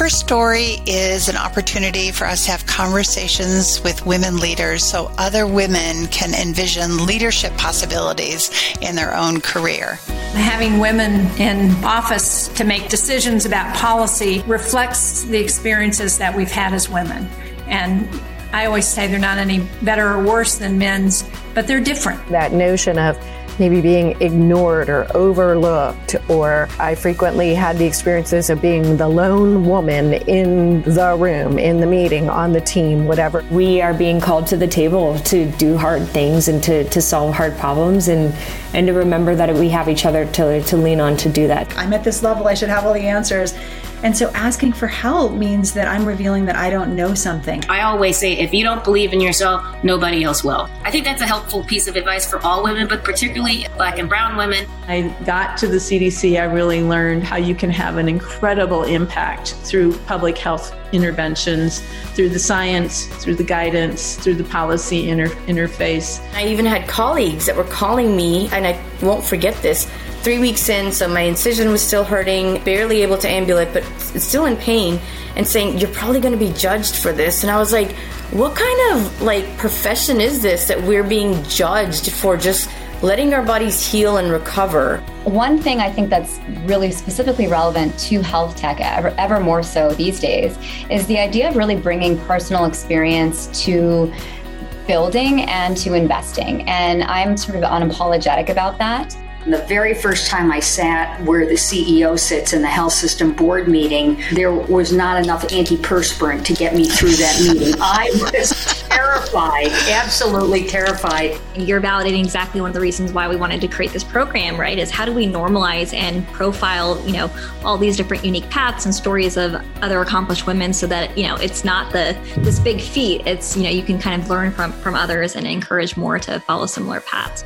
her story is an opportunity for us to have conversations with women leaders so other women can envision leadership possibilities in their own career. Having women in office to make decisions about policy reflects the experiences that we've had as women. And I always say they're not any better or worse than men's, but they're different. That notion of maybe being ignored or overlooked, or I frequently had the experiences of being the lone woman in the room, in the meeting, on the team, whatever. We are being called to the table to do hard things and to, to solve hard problems and, and to remember that we have each other to, to lean on to do that. I'm at this level, I should have all the answers. And so asking for help means that I'm revealing that I don't know something. I always say if you don't believe in yourself, nobody else will. I think that's a helpful piece of advice for all women, but particularly black and brown women. I got to the CDC, I really learned how you can have an incredible impact through public health interventions, through the science, through the guidance, through the policy inter- interface. I even had colleagues that were calling me, and I won't forget this three weeks in, so my incision was still hurting, barely able to ambulate, but still in pain, and saying, You're probably going to be judged for this. And I was like, What kind of like profession is this that we're being judged for just letting our bodies heal and recover? One thing I think that's really specifically relevant to health tech, ever, ever more so these days, is the idea of really bringing personal experience to building and to investing. And I'm sort of unapologetic about that. The very first time I sat where the CEO sits in the health system board meeting, there was not enough antiperspirant to get me through that meeting. I was terrified, absolutely terrified. You're validating exactly one of the reasons why we wanted to create this program, right? Is how do we normalize and profile, you know, all these different unique paths and stories of other accomplished women so that, you know, it's not the this big feat. It's, you know, you can kind of learn from from others and encourage more to follow similar paths.